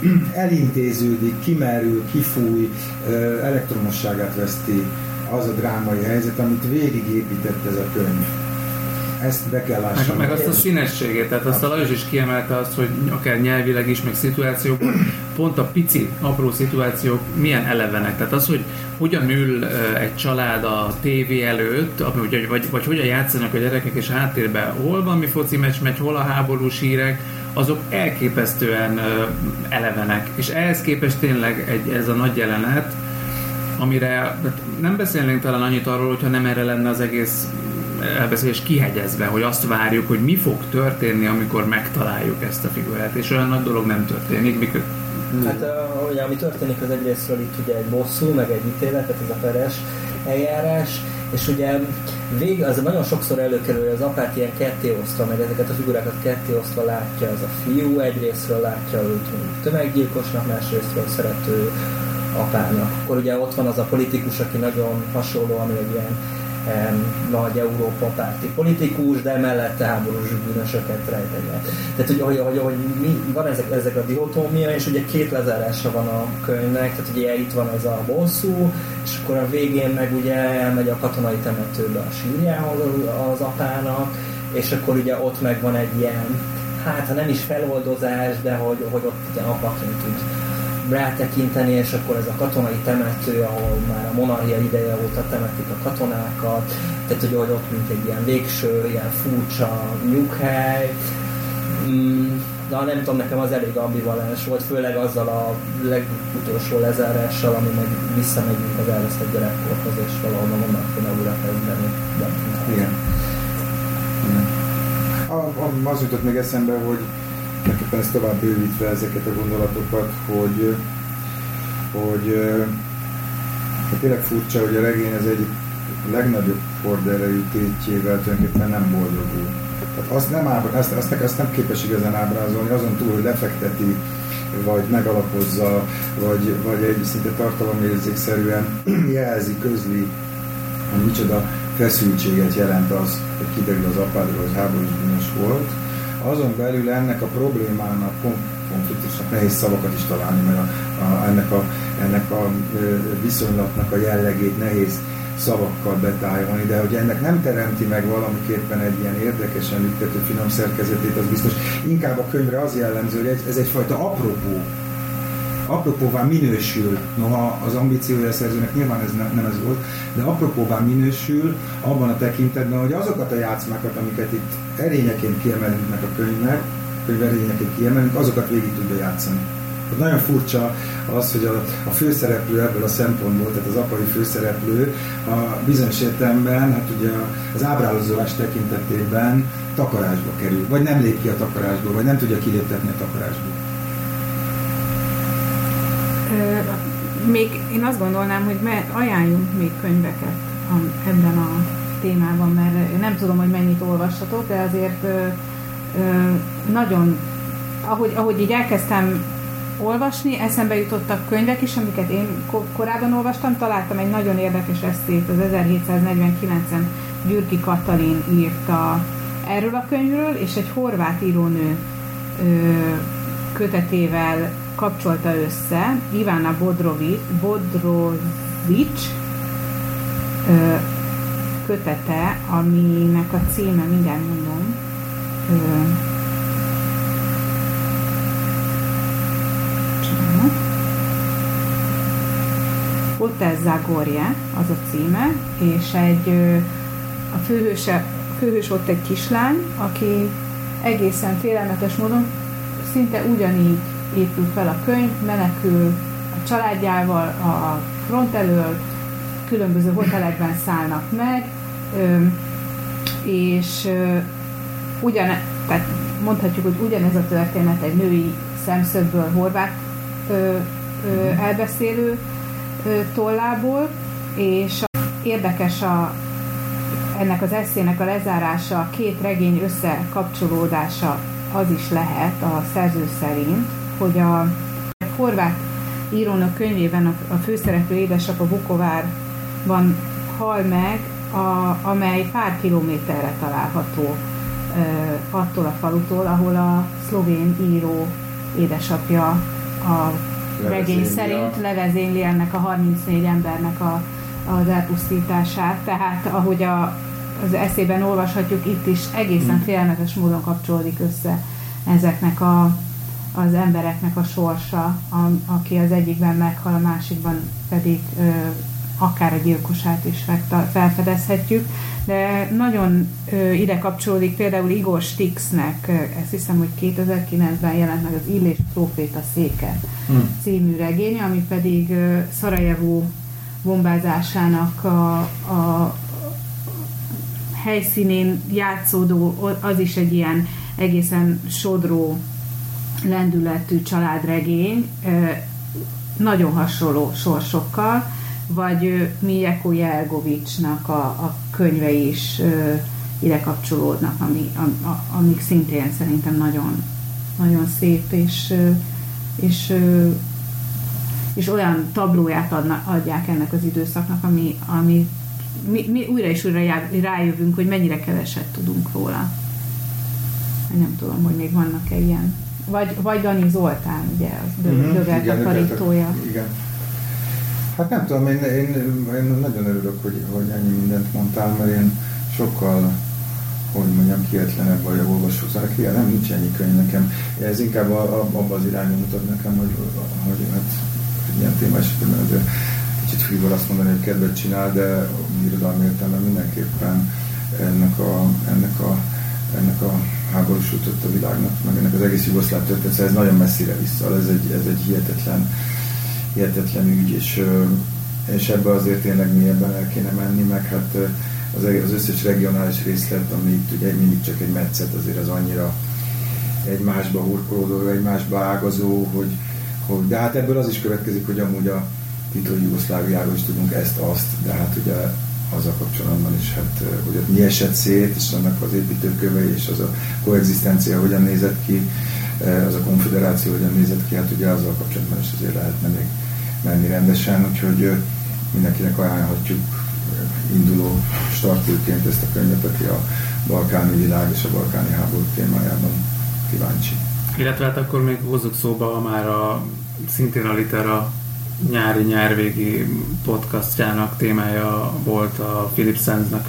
elintéződik, kimerül, kifúj, elektromosságát veszti az a drámai helyzet, amit végigépített ez a könyv ezt be kell lássam. Meg, meg azt a színességét, tehát azt a Lajos is kiemelte azt, hogy akár nyelvileg is, meg szituációkban, pont a pici, apró szituációk milyen elevenek. Tehát az, hogy hogyan ül egy család a tévé előtt, vagy, vagy, vagy hogyan játszanak a gyerekek, és háttérben hol van mi foci meccs megy, hol a háborús hírek, azok elképesztően elevenek. És ehhez képest tényleg egy, ez a nagy jelenet, amire nem beszélnénk talán annyit arról, hogyha nem erre lenne az egész elbeszélés kihegyezve, hogy azt várjuk, hogy mi fog történni, amikor megtaláljuk ezt a figurát, és olyan nagy dolog nem történik. Mikor... Hát ugye, ami történik az egyrésztről itt ugye egy bosszú, meg egy ítélet, tehát ez a peres eljárás, és ugye vég, az nagyon sokszor előkerül, hogy az apát ilyen ketté meg ezeket a figurákat ketté osztva látja az a fiú, egyrésztről látja őt tömeggyilkosnak, másrésztről szerető apának. Akkor ugye ott van az a politikus, aki nagyon hasonló, ami egy ilyen nagy Európa párti politikus, de mellette háborús bűnösöket rejteget. Tehát, hogy, hogy, hogy, hogy mi, van ezek, ezek a dihotómia, és ugye két lezárása van a könyvnek, tehát ugye itt van ez a bosszú, és akkor a végén meg ugye elmegy a katonai temetőbe a sírjához az apának, és akkor ugye ott meg van egy ilyen, hát ha nem is feloldozás, de hogy, hogy ott ugye apaként tud rátekinteni, és akkor ez a katonai temető, ahol már a monarchia ideje óta temetik a katonákat, tehát hogy ott mint egy ilyen végső, ilyen furcsa nyughely. Mm, de nem tudom, nekem az elég ambivalens volt, főleg azzal a legutolsó lezárással, ami meg visszamegyünk az elvesztett gyerekkorhoz, és valahol onnan kéne újra kezdeni. Igen. Igen. Az jutott még eszembe, hogy mindenképpen ezt tovább bővítve ezeket a gondolatokat, hogy, hogy, hogy tényleg furcsa, hogy a regény az egy legnagyobb horderejű tétjével tulajdonképpen nem boldogul. Tehát azt nem, ábra, azt, azt, azt nem képes igazán ábrázolni, azon túl, hogy lefekteti, vagy megalapozza, vagy, vagy egy szinte tartalomérzékszerűen jelzi, közli, hogy micsoda feszültséget jelent az, hogy kiderül az apádról, hogy háborús volt. Azon belül ennek a problémának, konfliktusnak nehéz szavakat is találni, mert a, a, ennek, a, ennek a viszonylatnak a jellegét nehéz szavakkal betájolni, de hogy ennek nem teremti meg valamiképpen egy ilyen érdekesen üttető finom szerkezetét, az biztos. Inkább a könyvre az jellemző, hogy ez egyfajta apropó, apropóvá minősül, noha az ambíciója a szerzőnek nyilván ez nem, nem ez volt, de apropóvá minősül abban a tekintetben, hogy azokat a játszmákat, amiket itt erényeként kiemelünk meg a könyvnek, könyv erényeként kiemelünk, azokat végig tudja játszani. Nagyon furcsa az, hogy a, a főszereplő ebből a szempontból, tehát az apai főszereplő a bizonyos értelemben, hát ugye az ábrázolás tekintetében takarásba kerül, vagy nem lép ki a takarásból, vagy nem tudja kiléptetni a takarásból. Még én azt gondolnám, hogy ajánljunk még könyveket ebben a témában, mert nem tudom, hogy mennyit olvashatok, de azért nagyon, ahogy, ahogy így elkezdtem olvasni, eszembe jutottak könyvek is, amiket én korábban olvastam, találtam egy nagyon érdekes eszét, az 1749-en Gyürki Katalin írta erről a könyvről, és egy horvát írónő kötetével kapcsolta össze Ivana Bodrovic, Bodrovic ö, kötete, aminek a címe, mindjárt mondom, ö, Hotel Zagorje az a címe, és egy a főhőse, főhős ott egy kislány, aki egészen félelmetes módon szinte ugyanígy épül fel a könyv, menekül a családjával a front elől, különböző hotelekben szállnak meg, és ugyan, tehát mondhatjuk, hogy ugyanez a történet egy női szemszögből horvát elbeszélő tollából, és érdekes a, ennek az eszének a lezárása, a két regény összekapcsolódása az is lehet a szerző szerint, hogy a horvát írónak könyvében a, a főszereplő édesapa Vukovárban hal meg, a, amely pár kilométerre található ö, attól a falutól, ahol a szlovén író édesapja a regény szerint levezényli ennek a 34 embernek a, az elpusztítását. Tehát ahogy a, az eszében olvashatjuk, itt is egészen hmm. félelmetes módon kapcsolódik össze ezeknek a az embereknek a sorsa, a, aki az egyikben meghal, a másikban pedig ö, akár a gyilkosát is felfedezhetjük, de nagyon ö, ide kapcsolódik például Igor Stixnek, ezt hiszem, hogy 2009-ben jelent meg az Illés Proféta széke hmm. című regénye, ami pedig ö, Szarajevó bombázásának a, a helyszínén játszódó, az is egy ilyen egészen sodró lendületű családregény, nagyon hasonló sorsokkal, vagy Mijeko Jelgovicsnak a, a könyve is ide kapcsolódnak, ami, a, a, amik szintén szerintem nagyon, nagyon szép, és, és, és olyan tablóját adnak, adják ennek az időszaknak, ami, ami mi, mi újra és újra rájövünk, hogy mennyire keveset tudunk róla. Nem tudom, hogy még vannak-e ilyen vagy, vagy Dani Zoltán, ugye, az dö, dögelt igen, takarítója. Igen. Hát nem tudom, én, én, én nagyon örülök, hogy, hogy ennyi mindent mondtál, mert én sokkal hogy mondjam, kietlenebb vagy a olvasó ilyen nem nincs ennyi könyv nekem. Ez inkább abban az irányba mutat nekem, hogy, hogy hát egy ilyen esetben de kicsit frívol azt mondani, hogy kedvet csinál, de irodalmi értelemben mindenképpen ennek a, ennek a, ennek a háborús jutott a világnak, meg ennek az egész jugoszláv történet, szóval ez nagyon messzire vissza, ez egy, ez egy hihetetlen, hihetetlen ügy, és, és ebbe azért tényleg mélyebben el kéne menni, meg hát az, az összes regionális részlet, ami itt ugye mindig csak egy metszet, azért az annyira egymásba hurkolódó, egymásba ágazó, hogy, hogy, de hát ebből az is következik, hogy amúgy a titkos Jugoszláviáról is tudunk ezt, azt, de hát ugye azzal kapcsolatban is, hát, hogy mi esett szét, és annak az építőkövei, és az a koexisztencia hogyan nézett ki, az a konfederáció hogyan nézett ki, hát ugye azzal kapcsolatban is azért lehetne még menni rendesen, úgyhogy mindenkinek ajánlhatjuk induló startőként ezt a könyvet, aki a balkáni világ és a balkáni háború témájában kíváncsi. Illetve hát akkor még hozzuk szóba már a szintén a Litera nyári nyárvégi podcastjának témája volt a Philip Sandsnak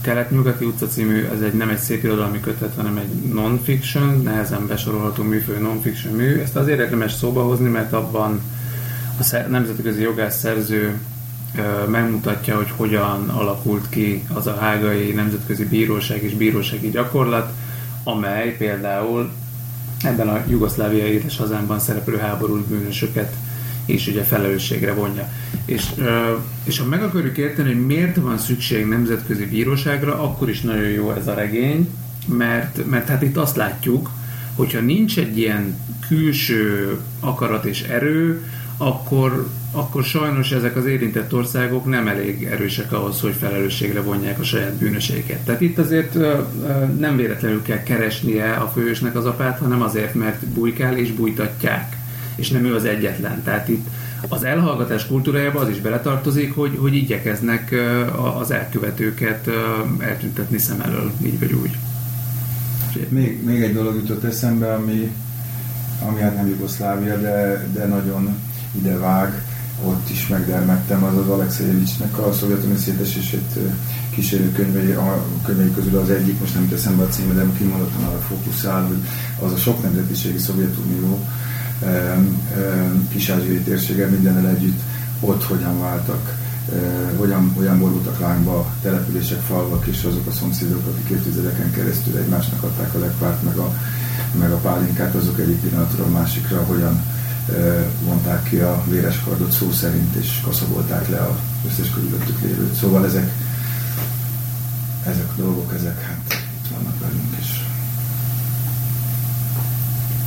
Kelet-Nyugati utca című, ez egy, nem egy szép irodalmi kötet, hanem egy non-fiction, nehezen besorolható műfő non-fiction mű. Ezt azért érdemes szóba hozni, mert abban a nemzetközi jogász szerző megmutatja, hogy hogyan alakult ki az a hágai nemzetközi bíróság és bírósági gyakorlat, amely például ebben a jugoszláviai édeshazámban szereplő háborús bűnösöket és ugye felelősségre vonja. És, és ha meg akarjuk érteni, hogy miért van szükség nemzetközi bíróságra, akkor is nagyon jó ez a regény, mert, mert hát itt azt látjuk, hogyha nincs egy ilyen külső akarat és erő, akkor, akkor sajnos ezek az érintett országok nem elég erősek ahhoz, hogy felelősségre vonják a saját bűnöseiket. Tehát itt azért nem véletlenül kell keresnie a főhősnek az apát, hanem azért, mert bujkál és bújtatják és nem ő az egyetlen. Tehát itt az elhallgatás kultúrájába az is beletartozik, hogy, hogy igyekeznek az elkövetőket eltüntetni szem elől, így vagy úgy. Még, még egy dolog jutott eszembe, ami, ami hát nem Jugoszlávia, de, de nagyon ide vág, ott is megdermettem, az az Alexejevicsnek a szovjetuni szétesését kísérő könyvei, a könyvei közül az egyik, most nem jut eszembe a címe, de kimondottan arra fókuszál, hogy az a sok nemzetiségi Szovjetunió, kis-ázsiai térsége mindennel együtt ott hogyan váltak, hogyan, hogyan borultak lányba települések, falvak és azok a szomszédok, akik évtizedeken keresztül egymásnak adták a lekvárt, meg a, meg a pálinkát, azok egyik pillanatról a másikra hogyan vonták ki a véres kardot szó szerint, és kaszabolták le az összes körülöttük lévőt. Szóval ezek, ezek a dolgok, ezek hát itt vannak velünk, és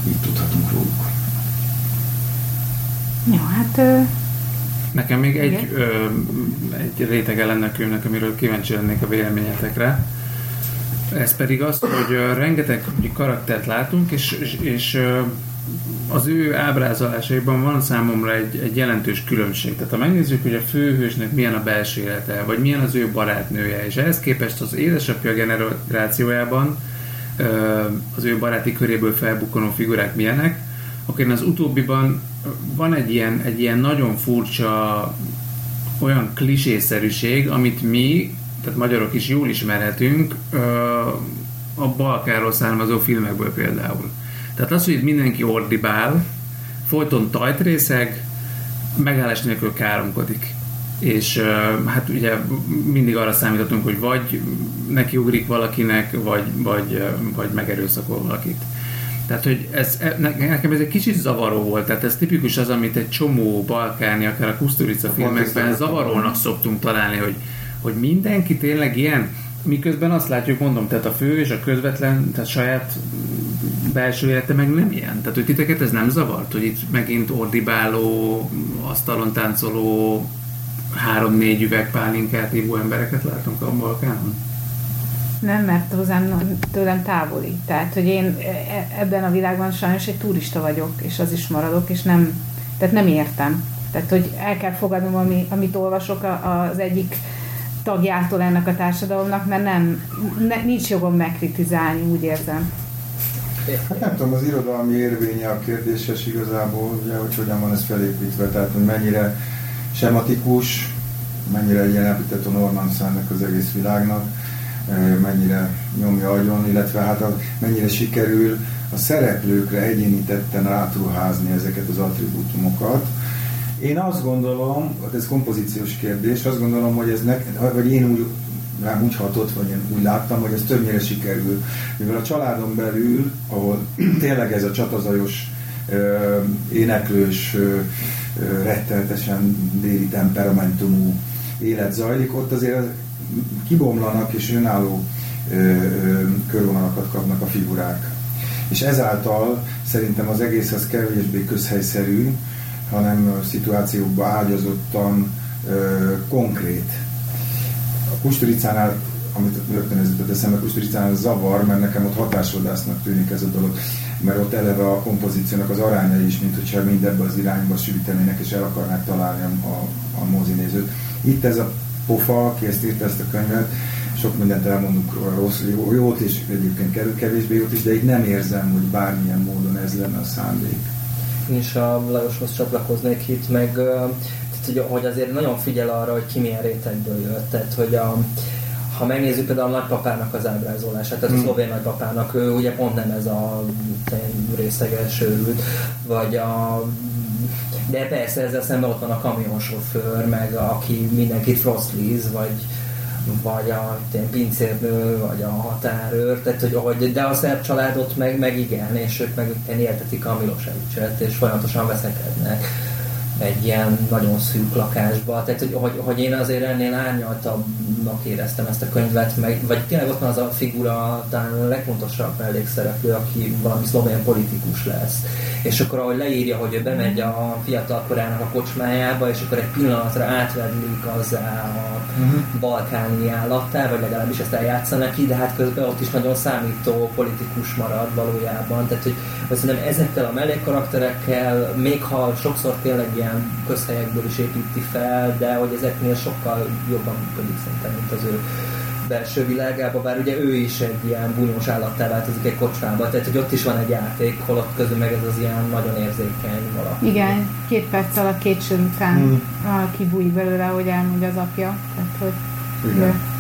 így tudhatunk róluk. Jó, hát... Nekem még egy, ö, egy rétege lenne a könyvnek, amiről kíváncsi lennék a véleményetekre. Ez pedig az, hogy rengeteg karaktert látunk, és, és, és az ő ábrázolásaiban van számomra egy, egy jelentős különbség. Tehát ha megnézzük, hogy a főhősnek milyen a belső élete, vagy milyen az ő barátnője, és ehhez képest az édesapja generációjában az ő baráti köréből felbukkanó figurák milyenek, akkor az utóbbiban van egy ilyen, egy ilyen nagyon furcsa olyan klisészerűség, amit mi, tehát magyarok is jól ismerhetünk, a Balkáról származó filmekből például. Tehát az, hogy mindenki ordibál, folyton tajtrészeg, megállás nélkül káromkodik. És hát ugye mindig arra számíthatunk, hogy vagy nekiugrik valakinek, vagy, vagy, vagy megerőszakol valakit. Tehát, hogy ez, e, nekem ez egy kicsit zavaró volt, tehát ez tipikus az, amit egy csomó balkáni, akár a Kusturica filmekben zavarónak szoktunk találni, hogy, hogy mindenki tényleg ilyen, miközben azt látjuk, mondom, tehát a fő és a közvetlen, tehát saját belső élete meg nem ilyen. Tehát, hogy titeket ez nem zavart, hogy itt megint ordibáló, asztalon táncoló, három-négy üveg pálinkát ívó embereket látunk a Balkánon? Nem, mert hozzám tőlem távoli. Tehát, hogy én e, ebben a világban sajnos egy turista vagyok, és az is maradok, és nem, tehát nem értem. Tehát, hogy el kell fogadnom, ami, amit olvasok az egyik tagjától ennek a társadalomnak, mert nem, ne, nincs jogom megkritizálni, úgy érzem. Hát nem tudom, az irodalmi érvénye a kérdéses igazából, ugye, hogy hogyan van ez felépítve, tehát hogy mennyire sematikus, mennyire ilyen epiteto normansz ennek az egész világnak, mennyire nyomja agyon, illetve hát a, mennyire sikerül a szereplőkre egyénítetten átruházni ezeket az attribútumokat. Én azt gondolom, hát ez kompozíciós kérdés, azt gondolom, hogy ez nek, vagy én úgy rám úgy hatott, vagy én úgy láttam, hogy ez többnyire sikerül. Mivel a családon belül, ahol tényleg ez a csatazajos, éneklős, rettenetesen déli temperamentumú élet zajlik, ott azért kibomlanak és önálló körvonalakat kapnak a figurák. És ezáltal szerintem az egész az kevésbé közhelyszerű, hanem szituációkba ágyazottan ö, konkrét. a Kusturicánál, amit rögtön ez jutott eszembe, Kusturicánál zavar, mert nekem ott hatásvadásznak tűnik ez a dolog, mert ott eleve a kompozíciónak az aránya is, mint hogyha mind ebbe az irányba sűrítenének, és el akarnák találni a, a mozinézőt. Itt ez a pofa, aki ezt írta ezt a könyvet, sok mindent elmondunk róla rossz, jó, jót és egyébként kevésbé jót is, de itt nem érzem, hogy bármilyen módon ez lenne a szándék. Én is a Lajoshoz csatlakoznék itt, meg tehát, hogy, hogy azért nagyon figyel arra, hogy ki milyen rétegből jött, tehát hogy a, ha megnézzük például a nagypapának az ábrázolását, tehát hmm. a szlovén nagypapának, ő ugye pont nem ez a részeges őrült, vagy a de persze ezzel szemben ott van a kamionsofőr, meg aki mindenkit frostliz, vagy vagy a pincérnő, vagy a határőr, tehát hogy, hogy de a szerb családot meg, meg igen, és ők meg éltetik a Milosevicet, és folyamatosan veszekednek egy ilyen nagyon szűk lakásba. Tehát, hogy, hogy, hogy én azért ennél árnyaltabbnak éreztem ezt a könyvet, meg, vagy tényleg ott van az a figura, talán a legfontosabb mellékszereplő, aki valami szlovén politikus lesz. És akkor ahogy leírja, hogy ő bemegy a fiatal korának a kocsmájába, és akkor egy pillanatra átvedlik az a uh-huh. balkáni állattá, vagy legalábbis ezt eljátszanak neki, de hát közben ott is nagyon számító politikus marad valójában. Tehát, hogy, hogy szerintem ezekkel a mellékkarakterekkel, még ha sokszor tényleg ilyen ilyen közhelyekből is építi fel, de hogy ezeknél sokkal jobban működik szerintem, mint az ő belső világába, bár ugye ő is egy ilyen bunyós állattá változik egy kocsmába, tehát hogy ott is van egy játék, holott közül meg ez az ilyen nagyon érzékeny valaki. Igen, két perc alatt két sör után hmm. kibújik belőle, hogy elmondja az apja. Tehát, hogy Igen.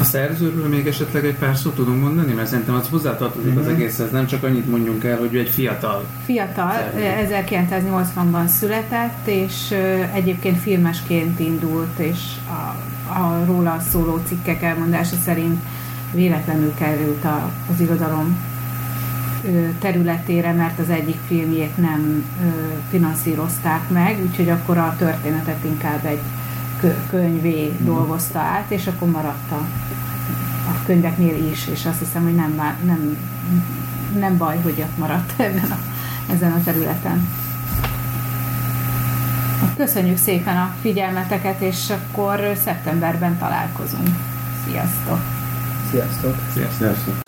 A szerzőről még esetleg egy pár szót tudunk mondani, mert szerintem az hozzátartozik mm-hmm. az mhm. egészhez, nem csak annyit mondjunk el, hogy ő egy fiatal. Fiatal, szerző. 1980-ban született, és egyébként filmesként indult, és a, a róla szóló cikkek elmondása szerint véletlenül került a, az irodalom területére, mert az egyik filmjét nem finanszírozták meg, úgyhogy akkor a történetet inkább egy könyvé dolgozta át, és akkor maradt a, a könyveknél is, és azt hiszem, hogy nem, nem, nem baj, hogy ott maradt ezen a, ezen a területen. Köszönjük szépen a figyelmeteket, és akkor szeptemberben találkozunk. Sziasztok! Sziasztok! Sziasztok!